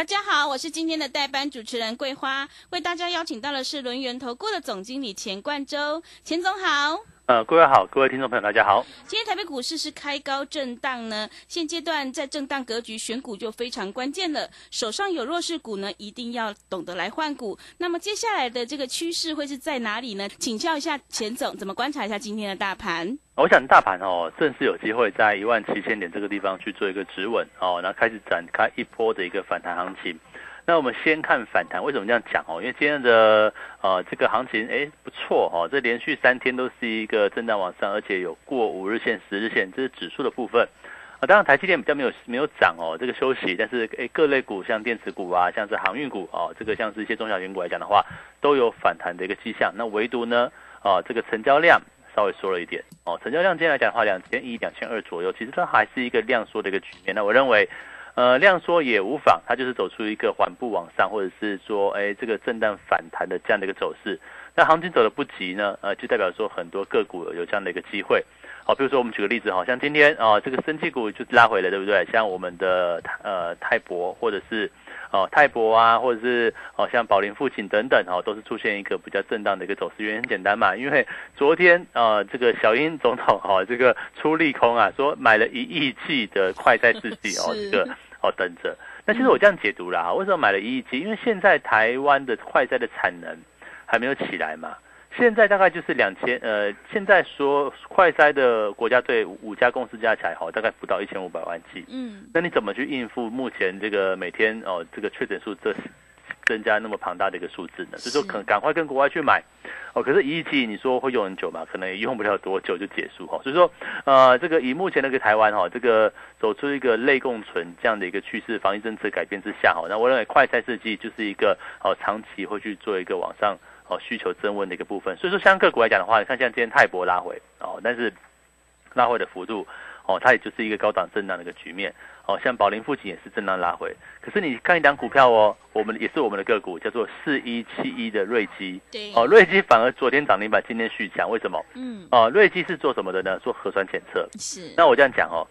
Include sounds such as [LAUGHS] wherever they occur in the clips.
大家好，我是今天的代班主持人桂花，为大家邀请到的是轮圆投顾的总经理钱冠洲，钱总好。呃，各位好，各位听众朋友，大家好。今天台北股市是开高震荡呢，现阶段在震荡格局选股就非常关键了。手上有弱势股呢，一定要懂得来换股。那么接下来的这个趋势会是在哪里呢？请教一下钱总，怎么观察一下今天的大盘？我想大盘哦，正是有机会在一万七千点这个地方去做一个止稳哦，然后开始展开一波的一个反弹行情。那我们先看反弹，为什么这样讲哦？因为今天的呃这个行情哎不错哦，这连续三天都是一个震荡往上，而且有过五日线、十日线，这是指数的部分啊。当然台积电比较没有没有涨哦，这个休息，但是哎各类股像电子股啊，像是航运股哦，这个像是一些中小型股来讲的话，都有反弹的一个迹象。那唯独呢啊这个成交量稍微缩了一点哦，成交量今天来讲的话，两千一、两千二左右，其实它还是一个量缩的一个局面。那我认为。呃，量缩也无妨，它就是走出一个缓步往上，或者是说，哎，这个震荡反弹的这样的一个走势。那行情走的不急呢，呃，就代表说很多个股有这样的一个机会。好，比如说我们举个例子，好像今天啊，这个升气股就拉回了，对不对？像我们的呃泰博，或者是哦泰博啊，或者是哦像宝林富锦等等，哦，都是出现一个比较震荡的一个走势。原因很简单嘛，因为昨天呃，这个小英总统哈，这个出利空啊，说买了一亿剂的快赛制剂哦，这个。哦，等着。那其实我这样解读啦，为什么买了一亿剂？因为现在台湾的快筛的产能还没有起来嘛。现在大概就是两千，呃，现在说快筛的国家队五家公司加起来，哈，大概不到一千五百万剂。嗯。那你怎么去应付目前这个每天哦这个确诊数这增加那么庞大的一个数字呢？所以说，可赶快跟国外去买。哦，可是一亿剂你说会用很久嘛？可能也用不了多久就结束哈。所以说，呃，这个以目前那个台湾哈，这个走出一个类共存这样的一个趋势，防疫政策改变之下哈，那我认为快筛试剂就是一个哦长期会去做一个往上哦需求增温的一个部分。所以说，像个股来讲的话，你看像今天泰博拉回哦，但是拉回的幅度哦，它也就是一个高档震荡的一个局面。哦，像宝林附近也是震荡拉回，可是你看一档股票哦，我们也是我们的个股，叫做四一七一的瑞基。对。哦，瑞基反而昨天涨停板，今天续强，为什么？嗯。哦，瑞基是做什么的呢？做核酸检测。是。那我这样讲哦，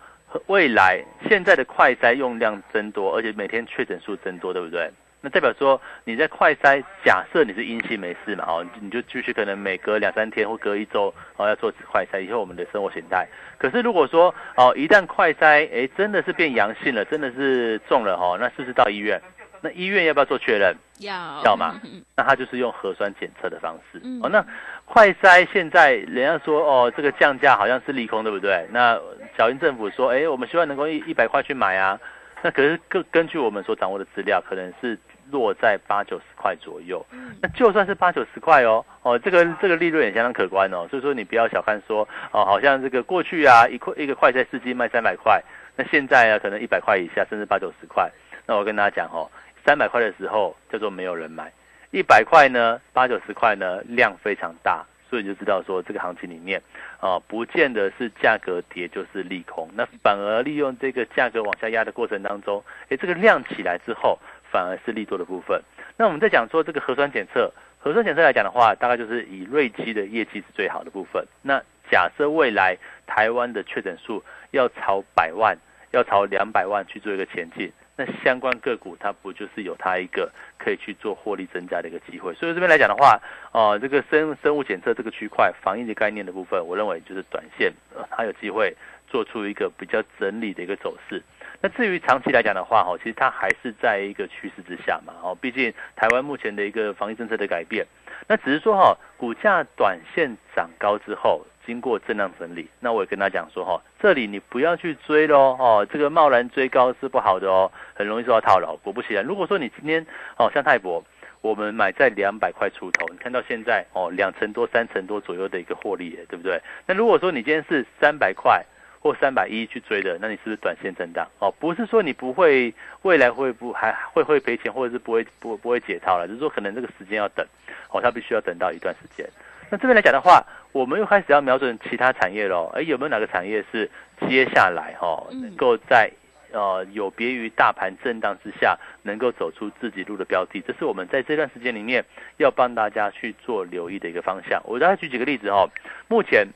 未来现在的快筛用量增多，而且每天确诊数增多，对不对？那代表说你在快筛，假设你是阴性没事嘛，哦，你就继续可能每隔两三天或隔一周哦要做快筛，以后我们的生活形态。可是如果说哦一旦快筛，哎真的是变阳性了，真的是中了哦，那是不是到医院？那医院要不要做确认？要，要吗？[LAUGHS] 那他就是用核酸检测的方式。哦，那快筛现在人家说哦这个降价好像是利空，对不对？那小英政府说，哎我们希望能够一一百块去买啊，[LAUGHS] 那可是根根据我们所掌握的资料，可能是。落在八九十块左右，那就算是八九十块哦，哦，这个这个利润也相当可观哦，所以说你不要小看说哦，好像这个过去啊一块一个快在司机卖三百块，那现在啊可能一百块以下，甚至八九十块，那我跟大家讲哦，三百块的时候叫做没有人买，一百块呢，八九十块呢量非常大。所以你就知道说，这个行情里面，啊，不见得是价格跌就是利空，那反而利用这个价格往下压的过程当中，哎，这个量起来之后，反而是利多的部分。那我们在讲说这个核酸检测，核酸检测来讲的话，大概就是以瑞基的业绩是最好的部分。那假设未来台湾的确诊数要朝百万，要朝两百万去做一个前进。那相关个股它不就是有它一个可以去做获利增加的一个机会？所以这边来讲的话，哦，这个生生物检测这个区块防疫的概念的部分，我认为就是短线它有机会做出一个比较整理的一个走势。那至于长期来讲的话，哈，其实它还是在一个趋势之下嘛，哦，毕竟台湾目前的一个防疫政策的改变，那只是说哈，股价短线涨高之后。经过震荡整理，那我也跟他讲说哈，这里你不要去追喽，哦，这个贸然追高是不好的哦，很容易受到套牢。果不其然，如果说你今天哦，像泰博，我们买在两百块出头，你看到现在哦，两成多、三成多左右的一个获利，对不对？那如果说你今天是三百块，或三百一去追的，那你是不是短线震荡？哦，不是说你不会未来会不还会会赔钱，或者是不会不不会解套了，就是说可能这个时间要等，哦，它必须要等到一段时间。那这边来讲的话，我们又开始要瞄准其他产业喽。哎，有没有哪个产业是接下来哈能够在呃有别于大盘震荡之下，能够走出自己路的标的？这是我们在这段时间里面要帮大家去做留意的一个方向。我大概举几个例子哈，目前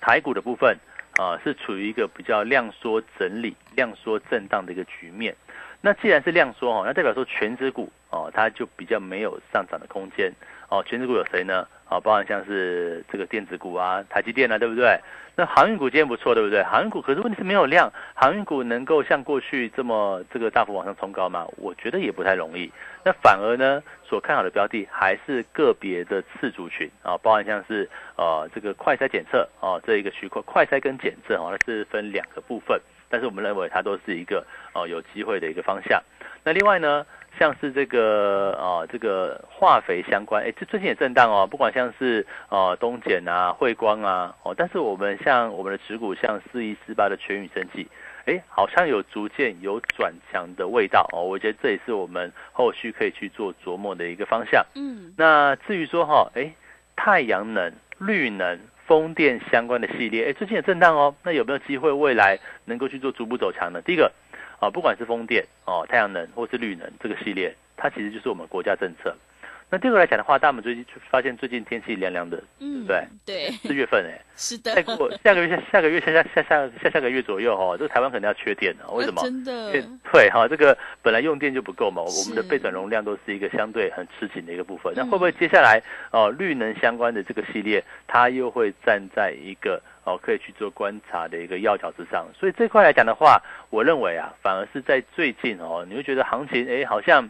台股的部分啊是处于一个比较量缩整理、量缩震荡的一个局面。那既然是量缩哦，那代表说全指股哦，它就比较没有上涨的空间哦。全指股有谁呢？啊，包含像是这个电子股啊，台积电啊，对不对？那航运股今天不错，对不对？航运股可是问题是没有量，航运股能够像过去这么这个大幅往上冲高吗？我觉得也不太容易。那反而呢，所看好的标的还是个别的次族群啊，包含像是呃这个快筛检测啊这一个区块，快筛跟检测哦，是分两个部分，但是我们认为它都是一个哦有机会的一个方向。那另外呢？像是这个啊，这个化肥相关，哎，这最近也震荡哦。不管像是呃东碱啊、汇光啊，哦，但是我们像我们的持股，像四一四八的全宇生技，哎，好像有逐渐有转强的味道哦。我觉得这也是我们后续可以去做琢磨的一个方向。嗯，那至于说哈，哎，太阳能、绿能、风电相关的系列，哎，最近也震荡哦。那有没有机会未来能够去做逐步走强呢？第一个。啊，不管是风电哦、太阳能或是绿能这个系列，它其实就是我们国家政策。那第二个来讲的话，大家们最近发现最近天气凉凉的，嗯，对对？四月份 [LAUGHS] 哎，是的。再过下个月下下个月下下下下下下个月左右哈，这个台湾可能要缺电了。为什么？真的？对哈，这个本来用电就不够嘛，我们的备转容量都是一个相对很吃紧的一个部分。那会不会接下来哦，绿能相关的这个系列，它又会站在一个？哦，可以去做观察的一个要角之上，所以这块来讲的话，我认为啊，反而是在最近哦，你会觉得行情哎，好像，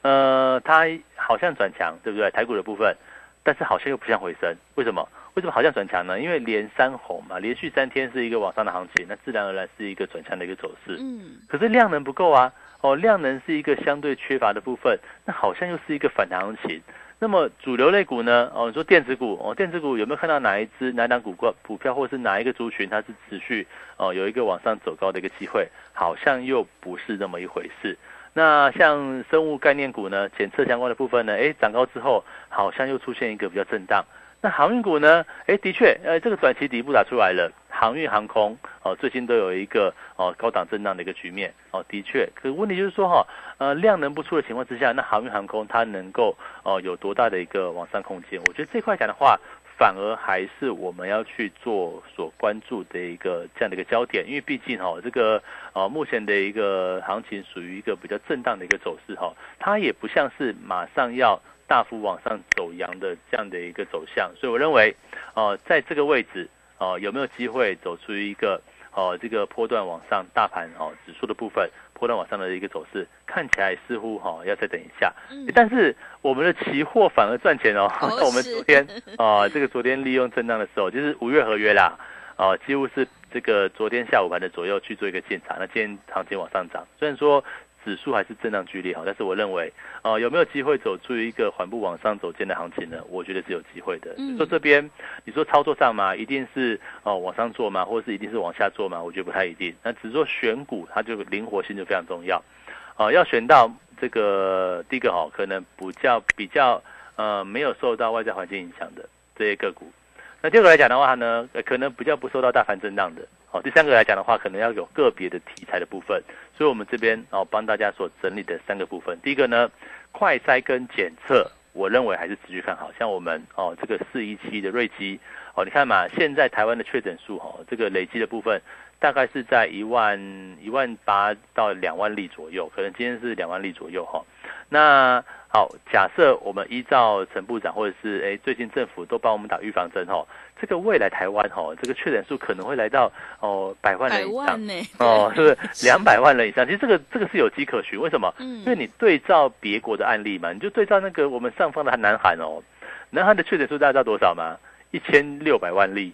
呃，它好像转强，对不对？台股的部分，但是好像又不像回升，为什么？为什么好像转强呢？因为连三红嘛，连续三天是一个往上的行情，那自然而然是一个转强的一个走势。嗯，可是量能不够啊，哦，量能是一个相对缺乏的部分，那好像又是一个反弹行情。那么主流类股呢？哦，你说电子股哦，电子股有没有看到哪一只哪档股股股票，或是哪一个族群它是持续哦有一个往上走高的一个机会？好像又不是那么一回事。那像生物概念股呢，检测相关的部分呢，哎，涨高之后好像又出现一个比较震荡。那航运股呢？哎，的确，呃，这个短期底部打出来了。航运航空哦，最近都有一个哦高档震荡的一个局面哦，的确。可问题就是说哈，呃，量能不出的情况之下，那航运航空它能够哦有多大的一个往上空间？我觉得这块讲的话，反而还是我们要去做所关注的一个这样的一个焦点，因为毕竟哈，这个呃目前的一个行情属于一个比较震荡的一个走势哈，它也不像是马上要。大幅往上走阳的这样的一个走向，所以我认为，呃，在这个位置，呃，有没有机会走出一个，呃，这个波段往上大盘哦指数的部分，波段往上的一个走势，看起来似乎哈要再等一下。嗯。但是我们的期货反而赚钱哦。[LAUGHS] 我们昨天啊，[LAUGHS] 这个昨天利用震荡的时候，就是五月合约啦，哦，几乎是这个昨天下午盘的左右去做一个检查。那今天行情往上涨，虽然说。指数还是震荡剧烈哈，但是我认为，呃，有没有机会走出一个缓步往上走间的行情呢？我觉得是有机会的。嗯说这边，你说操作上嘛，一定是哦往上做嘛，或者是一定是往下做嘛？我觉得不太一定。那只是说选股，它就灵活性就非常重要。哦，要选到这个第一个哈，可能不叫比较呃没有受到外在环境影响的这些个股。那第二个来讲的话呢，可能比较不受到大盘震荡的。哦，第三个来讲的话，可能要有个别的题材的部分，所以我们这边哦帮大家所整理的三个部分，第一个呢，快筛跟检测，我认为还是持续看好，像我们哦这个四一七的瑞基，哦你看嘛，现在台湾的确诊数哈，这个累积的部分大概是在一万一万八到两万例左右，可能今天是两万例左右哈，那。好，假设我们依照陈部长或者是哎，最近政府都帮我们打预防针哈，这个未来台湾哈，这个确诊数可能会来到哦百万人以上哦，是不是两百万人以上？其实这个这个是有迹可循，为什么？嗯，因为你对照别国的案例嘛，你就对照那个我们上方的南韩哦，南韩的确诊数大家知道多少吗？一千六百万例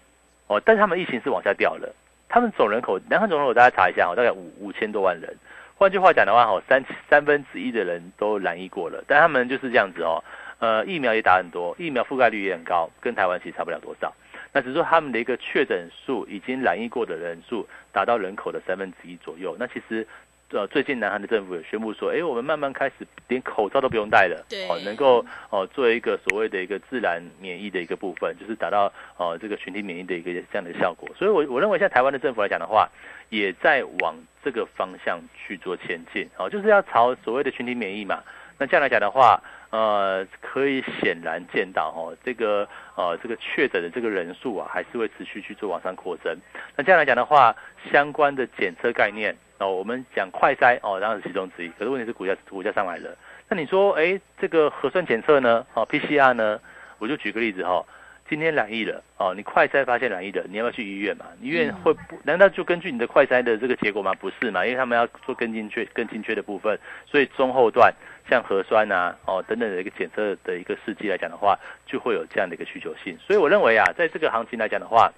哦，但是他们疫情是往下掉了，他们总人口，南韩总人口大家查一下哦，大概五五千多万人。换句话讲的话，好，三三分之一的人都染疫过了，但他们就是这样子哦，呃，疫苗也打很多，疫苗覆盖率也很高，跟台湾其实差不了多少。那只是说他们的一个确诊数已经染疫过的人数达到人口的三分之一左右。那其实。呃，最近南韩的政府也宣布说，哎，我们慢慢开始连口罩都不用戴了，对，哦，能够哦做一个所谓的一个自然免疫的一个部分，就是达到哦这个群体免疫的一个这样的效果。所以，我我认为现在台湾的政府来讲的话，也在往这个方向去做前进，哦，就是要朝所谓的群体免疫嘛。那这样来讲的话，呃，可以显然见到哦，这个呃这个确诊的这个人数啊，还是会持续去做往上扩增。那这样来讲的话，相关的检测概念。哦，我们讲快筛哦，当然是其中之一。可是问题是股价股价上来了。那你说，哎，这个核酸检测呢？哦，PCR 呢？我就举个例子哈，今天染疫了哦，你快筛发现染疫了，你要不要去医院嘛？医院会不？难道就根据你的快筛的这个结果吗？不是嘛？因为他们要做更精确、更精确的部分，所以中后段像核酸啊、哦等等的一个检测的一个试剂来讲的话，就会有这样的一个需求性。所以我认为啊，在这个行情来讲的话，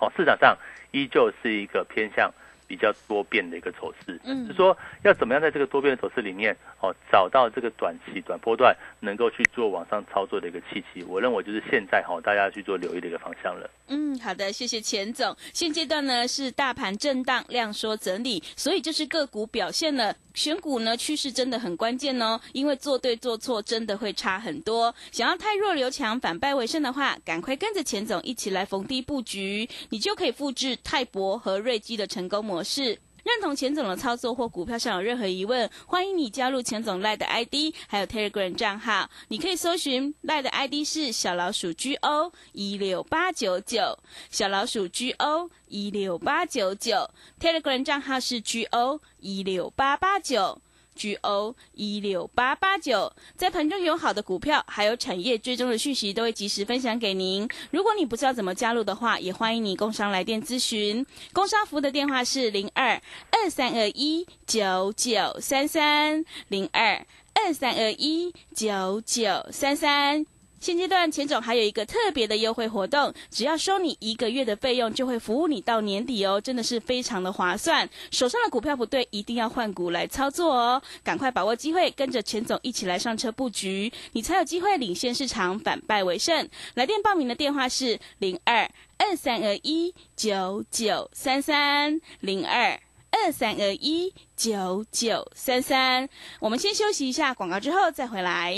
哦，市场上依旧是一个偏向。比较多变的一个走势，嗯，是说要怎么样在这个多变的走势里面，哦，找到这个短期短波段能够去做往上操作的一个契机，我认为就是现在哈，大家去做留意的一个方向了。嗯，好的，谢谢钱总。现阶段呢是大盘震荡量缩整理，所以就是个股表现了。选股呢趋势真的很关键哦，因为做对做错真的会差很多。想要太弱留强，反败为胜的话，赶快跟着钱总一起来逢低布局，你就可以复制泰博和瑞基的成功模模式。认同钱总的操作或股票上有任何疑问，欢迎你加入钱总赖的 ID，还有 Telegram 账号，你可以搜寻赖的 ID 是小老鼠 GO 一六八九九，小老鼠 GO 一六八九九，Telegram 账号是 GO 一六八八九。G O 一六八八九，在盘中有好的股票，还有产业追踪的讯息，都会及时分享给您。如果你不知道怎么加入的话，也欢迎你工商来电咨询。工商服务的电话是零二二三二一九九三三零二二三二一九九三三。现阶段钱总还有一个特别的优惠活动，只要收你一个月的费用，就会服务你到年底哦，真的是非常的划算。手上的股票不对，一定要换股来操作哦，赶快把握机会，跟着钱总一起来上车布局，你才有机会领先市场，反败为胜。来电报名的电话是零二二三二一九九三三零二二三二一九九三三。我们先休息一下广告，之后再回来。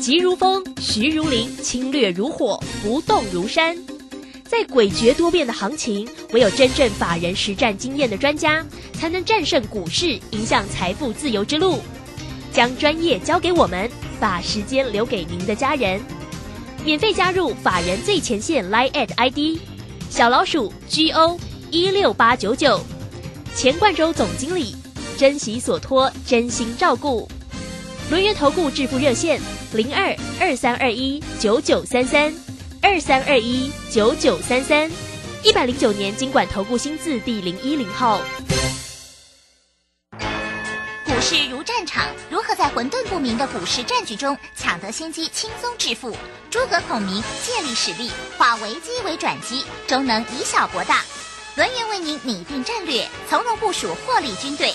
急如风，徐如林，侵略如火，不动如山。在诡谲多变的行情，唯有真正法人实战经验的专家，才能战胜股市，迎向财富自由之路。将专业交给我们，把时间留给您的家人。免费加入法人最前线 Line at ID 小老鼠 GO 一六八九九，钱冠洲总经理，珍惜所托，真心照顾。轮源投顾致富热线零二二三二一九九三三二三二一九九三三一百零九年经管投顾新字第零一零号。股市如战场，如何在混沌不明的股市战局中抢得先机，轻松致富？诸葛孔明借力使力，化危机为转机，终能以小博大。轮源为您拟定战略，从容部署获利军队。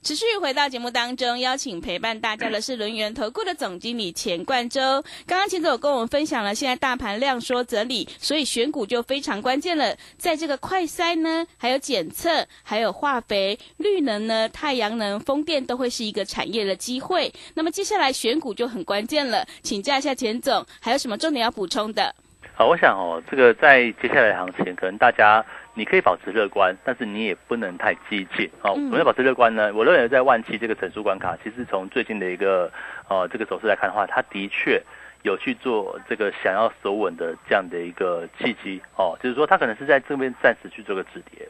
持续回到节目当中，邀请陪伴大家的是轮源投顾的总经理钱冠洲。刚刚钱总跟我们分享了，现在大盘量缩整理，所以选股就非常关键了。在这个快筛呢，还有检测，还有化肥、绿能呢、太阳能、风电，都会是一个产业的机会。那么接下来选股就很关键了，请教一下钱总，还有什么重点要补充的？好，我想哦，这个在接下来行情，可能大家。你可以保持乐观，但是你也不能太激进。好，我们要保持乐观呢。我认为在万七这个整数关卡，其实从最近的一个呃这个走势来看的话，它的确有去做这个想要守稳的这样的一个契机。哦，就是说它可能是在这边暂时去做个止跌。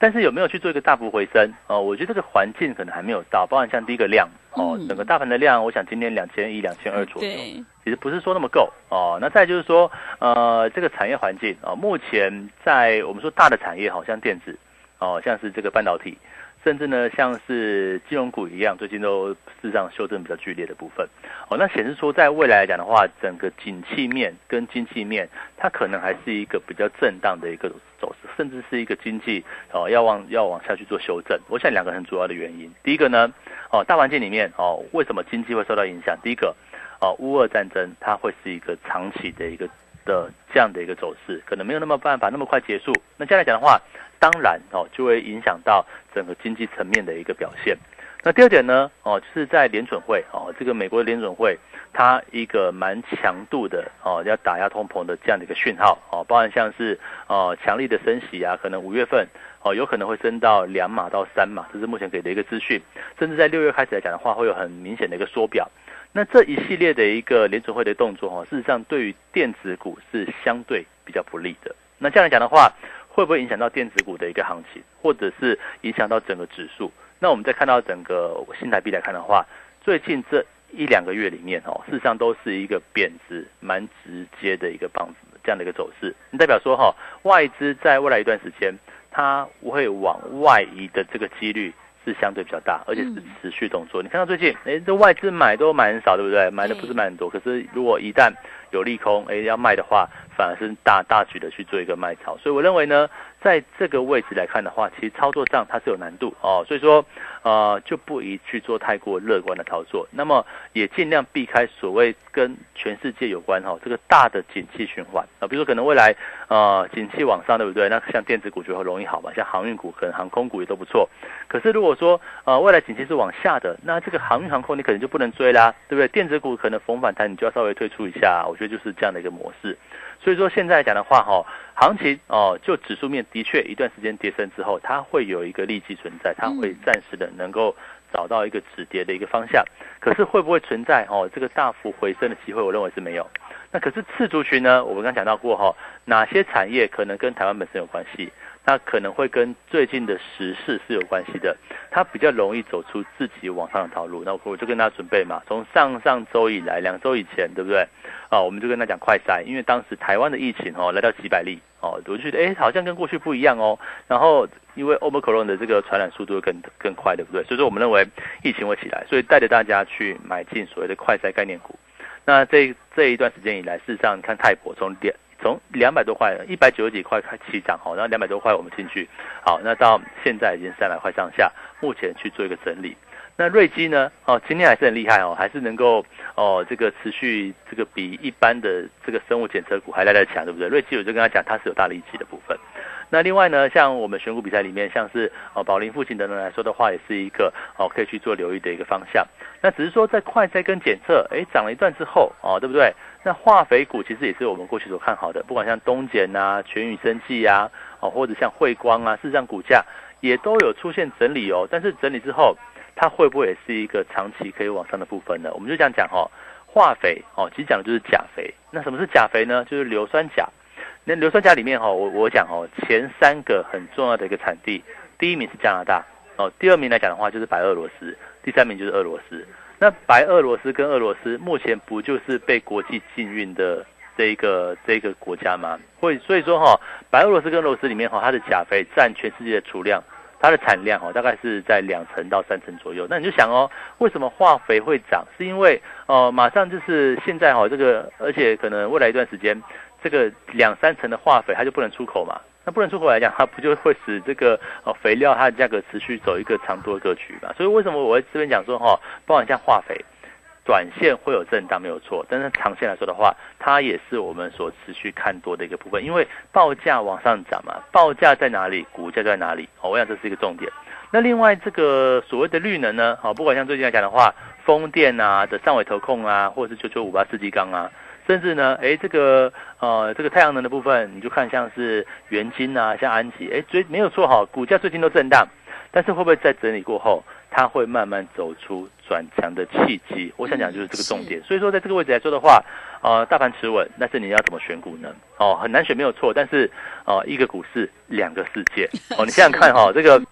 但是有没有去做一个大幅回升？哦，我觉得这个环境可能还没有到。包含像第一个量，哦，整个大盘的量，我想今天两千一、两千二左右，其实不是说那么够哦。那再就是说，呃，这个产业环境啊，目前在我们说大的产业，好像电子，哦，像是这个半导体，甚至呢，像是金融股一样，最近都事实上修正比较剧烈的部分。哦，那显示说，在未来来讲的话，整个景气面跟经济面，它可能还是一个比较震荡的一个走势，甚至是一个经济哦要往要往下去做修正。我想两个很主要的原因，第一个呢，哦，大环境里面哦，为什么经济会受到影响？第一个，哦，乌俄战争它会是一个长期的一个的这样的一个走势，可能没有那么办法那么快结束。那这样来讲的话，当然哦，就会影响到整个经济层面的一个表现。那第二点呢，哦，就是在联准会哦，这个美国联准会，它一个蛮强度的哦，要打压通膨的这样的一个讯号哦，包含像是哦强力的升息啊，可能五月份哦有可能会升到两码到三码，这是目前给的一个资讯，甚至在六月开始来讲的话，会有很明显的一个缩表。那这一系列的一个联准会的动作哦，事实上对于电子股是相对比较不利的。那这样来讲的话，会不会影响到电子股的一个行情，或者是影响到整个指数？那我们再看到整个新台币来看的话，最近这一两个月里面哦，事实上都是一个贬值蛮直接的一个棒子这样的一个走势。你代表说哈，外资在未来一段时间，它会往外移的这个几率是相对比较大，而且是持续动作。你看到最近，哎，这外资买都买很少，对不对？买的不是买很多，可是如果一旦有利空，哎，要卖的话，反而是大大举的去做一个卖超。所以我认为呢。在这个位置来看的话，其实操作上它是有难度哦，所以说呃就不宜去做太过乐观的操作。那么也尽量避开所谓跟全世界有关哈这个大的景气循环啊，比如说可能未来呃景气往上对不对？那像电子股就会容易好嘛，像航运股可能航空股也都不错。可是如果说呃未来景气是往下的，那这个航运航空你可能就不能追啦，对不对？电子股可能逢反弹你就要稍微退出一下，我觉得就是这样的一个模式。所以说现在讲的话哈。行情哦，就指数面的确一段时间跌升之后，它会有一个利基存在，它会暂时的能够找到一个止跌的一个方向。可是会不会存在哦这个大幅回升的机会？我认为是没有。那可是次族群呢？我们刚讲到过哈，哪些产业可能跟台湾本身有关系？那可能会跟最近的时事是有关系的。它比较容易走出自己往上的套路。那我就跟他准备嘛，从上上周以来，两周以前，对不对？啊，我们就跟他讲快筛，因为当时台湾的疫情哦来到几百例。哦，我就觉得哎，好像跟过去不一样哦。然后因为欧 r 克 n 的这个传染速度更更快，对不对？所以说我们认为疫情会起来，所以带着大家去买进所谓的快筛概念股。那这这一段时间以来，事实上看泰博从两从两百多块，一百九十几块开起涨，哦，然后两百多块我们进去，好，那到现在已经三百块上下，目前去做一个整理。那瑞基呢？哦，今天还是很厉害哦，还是能够哦，这个持续这个比一般的这个生物检测股还来得强，对不对？瑞基我就跟他讲，它是有大力气的部分。那另外呢，像我们选股比赛里面，像是哦宝林、父亲等等来说的话，也是一个哦可以去做留意的一个方向。那只是说在快筛跟检测，哎，涨了一段之后，哦，对不对？那化肥股其实也是我们过去所看好的，不管像东碱啊、全宇生技啊，哦，或者像汇光啊，事实上股价也都有出现整理哦。但是整理之后。它会不会也是一个长期可以往上的部分呢？我们就这样讲哦，化肥哦，其实讲的就是钾肥。那什么是钾肥呢？就是硫酸钾。那硫酸钾里面哈，我我讲哦，前三个很重要的一个产地，第一名是加拿大哦，第二名来讲的话就是白俄罗斯，第三名就是俄罗斯。那白俄罗斯跟俄罗斯目前不就是被国际禁运的这一个这个国家吗？会所以说哈，白俄罗斯跟俄罗斯里面哈，它的钾肥占全世界的储量。它的产量哦，大概是在两成到三成左右。那你就想哦，为什么化肥会涨？是因为哦，马上就是现在哈，这个而且可能未来一段时间，这个两三成的化肥它就不能出口嘛。那不能出口来讲，它不就会使这个哦肥料它的价格持续走一个长多格局嘛？所以为什么我会这边讲说哈，包含像化肥。短线会有震荡没有错，但是长线来说的话，它也是我们所持续看多的一个部分，因为报价往上涨嘛，报价在哪里，股价在哪里，哦，我想这是一个重点。那另外这个所谓的绿能呢，好，不管像最近来讲的话，风电啊的上尾投控啊，或者是九九五八四季钢啊，甚至呢，哎，这个呃这个太阳能的部分，你就看像是元晶啊，像安吉，哎，最没有错哈，股价最近都震荡，但是会不会在整理过后？它会慢慢走出转强的契机，我想讲就是这个重点。所以说，在这个位置来说的话，呃，大盘持稳，但是你要怎么选股呢？哦，很难选，没有错。但是，哦，一个股市两个世界。哦，[LAUGHS] 你想想看哈，这个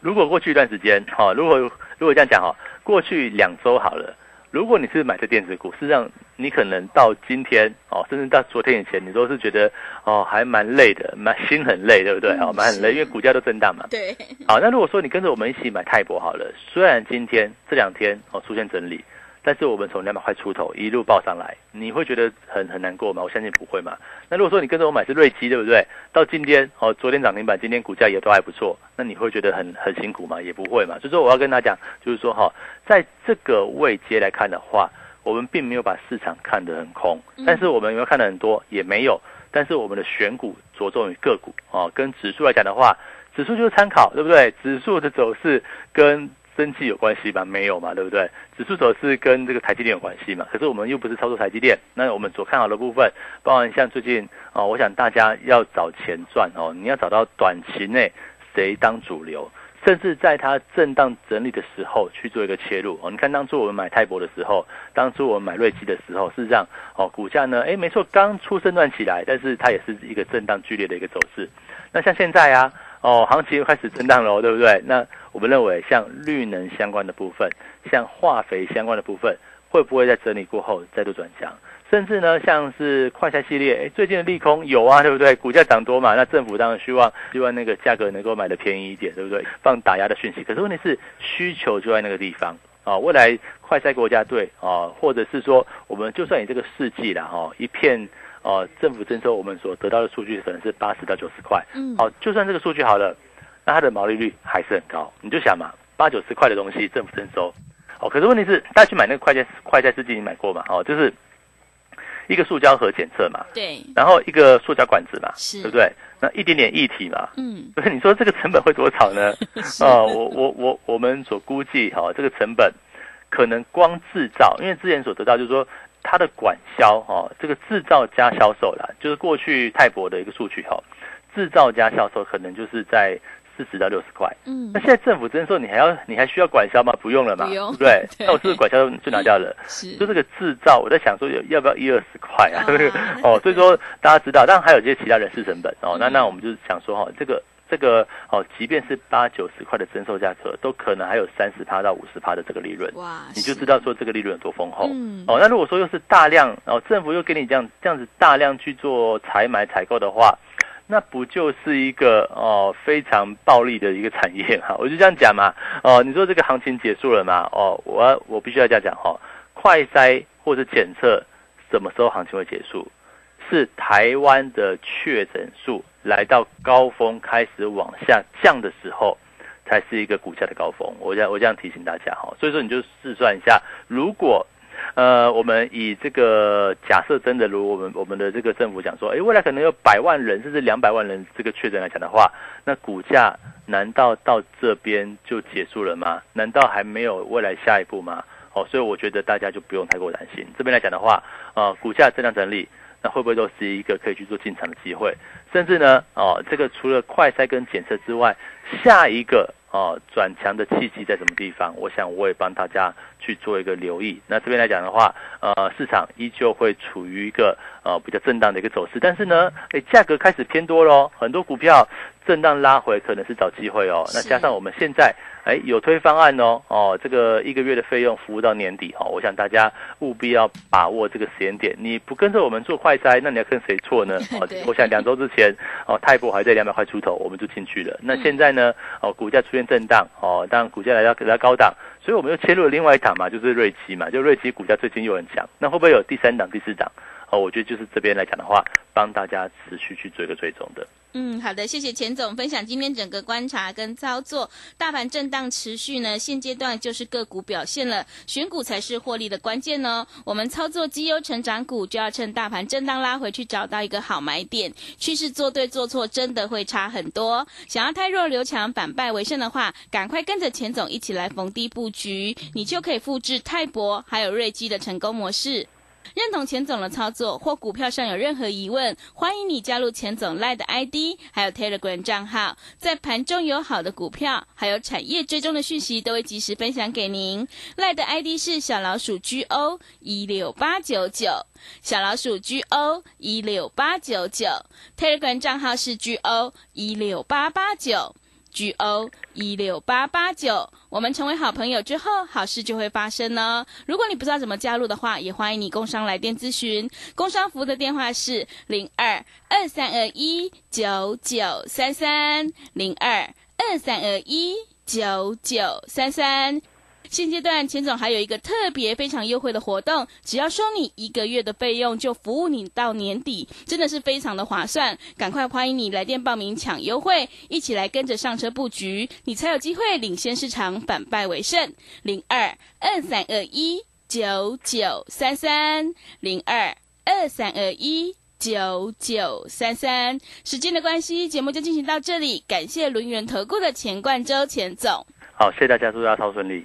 如果过去一段时间，哈，如果如果这样讲哈，过去两周好了，如果你是买的电子股，事实上你可能到今天哦，甚至到昨天以前，你都是觉得哦还蛮累的，蛮心很累，对不对？哦，蛮很累，因为股价都震荡嘛。对，好，那如果说你跟着我们一起买泰博好了，虽然今天这两天哦出现整理。但是我们从两百块出头一路报上来，你会觉得很很难过吗？我相信不会嘛。那如果说你跟着我买是瑞基，对不对？到今天哦，昨天涨停板，今天股价也都还不错，那你会觉得很很辛苦吗？也不会嘛。所以说我要跟大家讲，就是说哈，在这个位阶来看的话，我们并没有把市场看得很空，但是我们有没有看得很多？也没有。但是我们的选股着重于个股哦，跟指数来讲的话，指数就是参考，对不对？指数的走势跟生气有关系吗？没有嘛，对不对？指数走势跟这个台积电有关系嘛？可是我们又不是操作台积电，那我们所看好的部分，包含像最近哦，我想大家要找钱赚哦，你要找到短期内谁当主流，甚至在它震荡整理的时候去做一个切入哦。你看当初我们买泰博的时候，当初我们买瑞基的时候，事实上哦，股价呢，哎，没错，刚出生段起来，但是它也是一个震荡剧烈的一个走势。那像现在啊。哦，行情又开始震荡了，对不对？那我们认为，像绿能相关的部分，像化肥相关的部分，会不会在整理过后再度转强？甚至呢，像是快餐系列，哎，最近的利空有啊，对不对？股价涨多嘛，那政府当然希望希望那个价格能够买的便宜一点，对不对？放打压的讯息。可是问题是，需求就在那个地方啊。未来快赛国家队啊，或者是说，我们就算以这个世纪了哈，一片。哦，政府征收我们所得到的数据可能是八十到九十块，嗯，好，就算这个数据好了，那它的毛利率还是很高。你就想嘛，八九十块的东西政府征收，哦，可是问题是大家去买那个快件快件试剂，你买过嘛？哦，就是一个塑胶盒检测嘛，对，然后一个塑胶管子嘛，是，对不对？那一点点液体嘛，嗯，所以你说这个成本会多少呢？[LAUGHS] 哦，我我我我们所估计哈，这个成本可能光制造，因为之前所得到就是说。它的管销哈，这个制造加销售啦，就是过去泰博的一个数据哈，制造加销售可能就是在四十到六十块。嗯，那现在政府征收，你还要你还需要管销吗？不用了嘛，对不对？那我是不是管销就拿掉了？[LAUGHS] 是，就这个制造，我在想说有要不要一二十块啊？[LAUGHS] 哦，所以说大家知道，当然还有这些其他人事成本哦。那那我们就是想说哈，这个。这个哦，即便是八九十块的增售价格，都可能还有三十趴到五十趴的这个利润。哇，你就知道说这个利润有多丰厚。嗯，哦，那如果说又是大量，然后政府又给你这样这样子大量去做采买采购的话，那不就是一个哦非常暴利的一个产业哈？[LAUGHS] 我就这样讲嘛。哦，你说这个行情结束了嘛？哦，我我必须要这样讲哈。快筛或者检测什么时候行情会结束？是台湾的确诊数。来到高峰开始往下降的时候，才是一个股价的高峰。我这样我这样提醒大家哈，所以说你就试算一下，如果呃我们以这个假设真的如我们我们的这个政府讲说，哎未来可能有百万人甚至两百万人这个确诊来讲的话，那股价难道到这边就结束了吗？难道还没有未来下一步吗？哦，所以我觉得大家就不用太过担心。这边来讲的话，呃股价增量整理。那会不会都是一个可以去做进场的机会？甚至呢，哦，这个除了快筛跟检测之外，下一个哦转强的契机在什么地方？我想我也帮大家去做一个留意。那这边来讲的话，呃，市场依旧会处于一个呃比较震荡的一个走势，但是呢，哎，价格开始偏多喽，很多股票震荡拉回可能是找机会哦。那加上我们现在。哎，有推方案哦，哦，这个一个月的费用服务到年底哈，我想大家务必要把握这个时间点。你不跟着我们做快筛，那你要跟谁错呢？[LAUGHS] 哦，我想两周之前哦，泰博还在两百块出头，我们就进去了。那现在呢？哦，股价出现震荡哦，当然股价来到来到高档，所以我们又切入了另外一档嘛，就是瑞奇嘛，就瑞奇股价最近又很强，那会不会有第三档、第四档？哦，我觉得就是这边来讲的话，帮大家持续去做一个追踪的。嗯，好的，谢谢钱总分享今天整个观察跟操作。大盘震荡持续呢，现阶段就是个股表现了，选股才是获利的关键哦。我们操作绩优成长股，就要趁大盘震荡拉回去，找到一个好买点。趋势做对做错，真的会差很多。想要太弱留强，反败为胜的话，赶快跟着钱总一起来逢低布局，你就可以复制泰博还有瑞基的成功模式。认同钱总的操作或股票上有任何疑问，欢迎你加入钱总 Line 的 ID，还有 Telegram 账号，在盘中有好的股票，还有产业追踪的讯息，都会及时分享给您。Line 的 ID 是小老鼠 GO 一六八九九，小老鼠 GO 一六八九九，Telegram 账号是 GO 一六八八九。G O 一六八八九。我们成为好朋友之后，好事就会发生哦。如果你不知道怎么加入的话，也欢迎你工商来电咨询。工商服务的电话是零二二三二一九九三三零二二三二一九九三三。现阶段钱总还有一个特别非常优惠的活动，只要收你一个月的费用，就服务你到年底，真的是非常的划算。赶快欢迎你来电报名抢优惠，一起来跟着上车布局，你才有机会领先市场，反败为胜。零二二三二一九九三三零二二三二一九九三三。时间的关系，节目就进行到这里，感谢轮圆投顾的钱冠周钱总。好，谢谢大家，祝大家超顺利。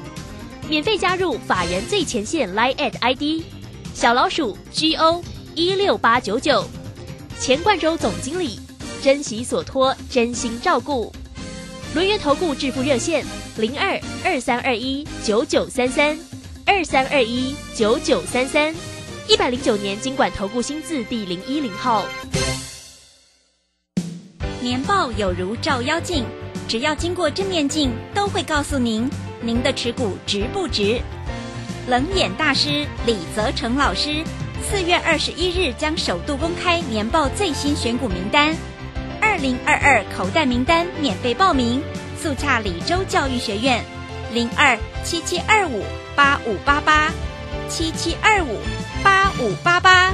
免费加入法人最前线 Line at ID 小老鼠 G O 一六八九九，钱冠洲总经理，珍惜所托，真心照顾。轮源投顾致富热线零二二三二一九九三三二三二一九九三三，一百零九年经管投顾新字第零一零号。年报有如照妖镜，只要经过正面镜，都会告诉您。您的持股值不值？冷眼大师李泽成老师四月二十一日将首度公开年报最新选股名单，二零二二口袋名单免费报名，速洽李州教育学院零二七七二五八五八八七七二五八五八八。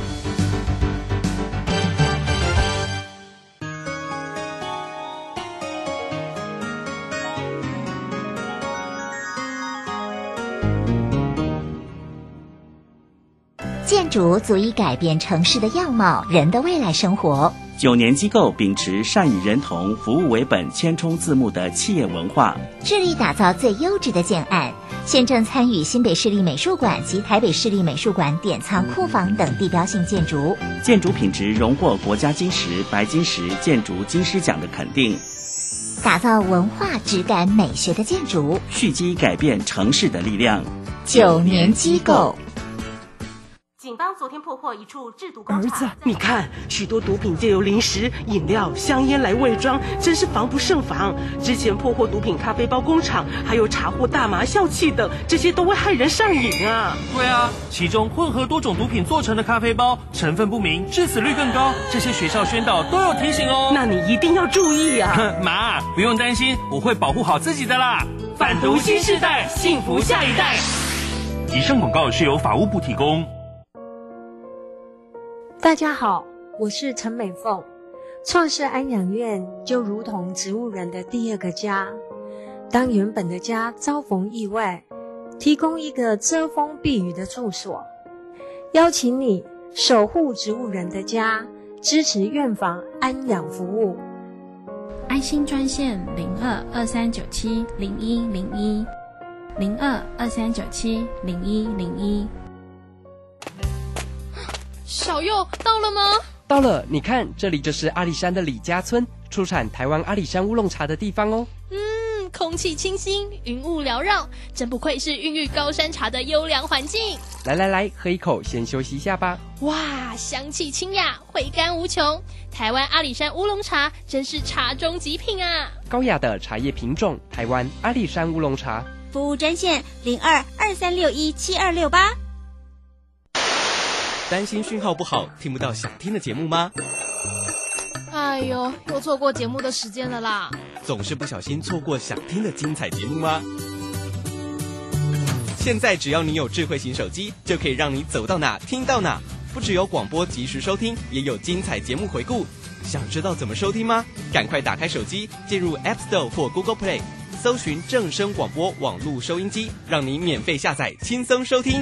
建筑足以改变城市的样貌，人的未来生活。九年机构秉持善与人同、服务为本、千冲字幕的企业文化，致力打造最优质的建案。现正参与新北市立美术馆及台北市立美术馆典藏库房等地标性建筑，建筑品质荣获国家金石、白金石建筑金狮奖的肯定，打造文化质感美学的建筑，蓄积改变城市的力量。九年机构。警方昨天破获一处制毒工厂。儿子，你看，许多毒品借由零食、饮料、香烟来伪装，真是防不胜防。之前破获毒品咖啡包工厂，还有查获大麻笑气等，这些都会害人上瘾啊。对啊，其中混合多种毒品做成的咖啡包，成分不明，致死率更高。这些学校宣导都有提醒哦。那你一定要注意啊。妈，不用担心，我会保护好自己的啦。反毒新时代，幸福下一代。以上广告是由法务部提供。大家好，我是陈美凤。创世安养院就如同植物人的第二个家。当原本的家遭逢意外，提供一个遮风避雨的住所，邀请你守护植物人的家，支持院房安养服务。爱心专线零二二三九七零一零一零二二三九七零一零一。小右到了吗？到了，你看，这里就是阿里山的李家村，出产台湾阿里山乌龙茶的地方哦。嗯，空气清新，云雾缭绕，真不愧是孕育高山茶的优良环境。来来来，喝一口，先休息一下吧。哇，香气清雅，回甘无穷。台湾阿里山乌龙茶真是茶中极品啊！高雅的茶叶品种，台湾阿里山乌龙茶。服务专线零二二三六一七二六八。担心讯号不好，听不到想听的节目吗？哎呦，又错过节目的时间了啦！总是不小心错过想听的精彩节目吗？现在只要你有智慧型手机，就可以让你走到哪听到哪。不只有广播及时收听，也有精彩节目回顾。想知道怎么收听吗？赶快打开手机，进入 App Store 或 Google Play，搜寻正声广播网络收音机，让你免费下载，轻松收听。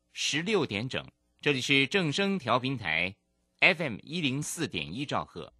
十六点整，这里是正声调频台 FM 一零四点一兆赫。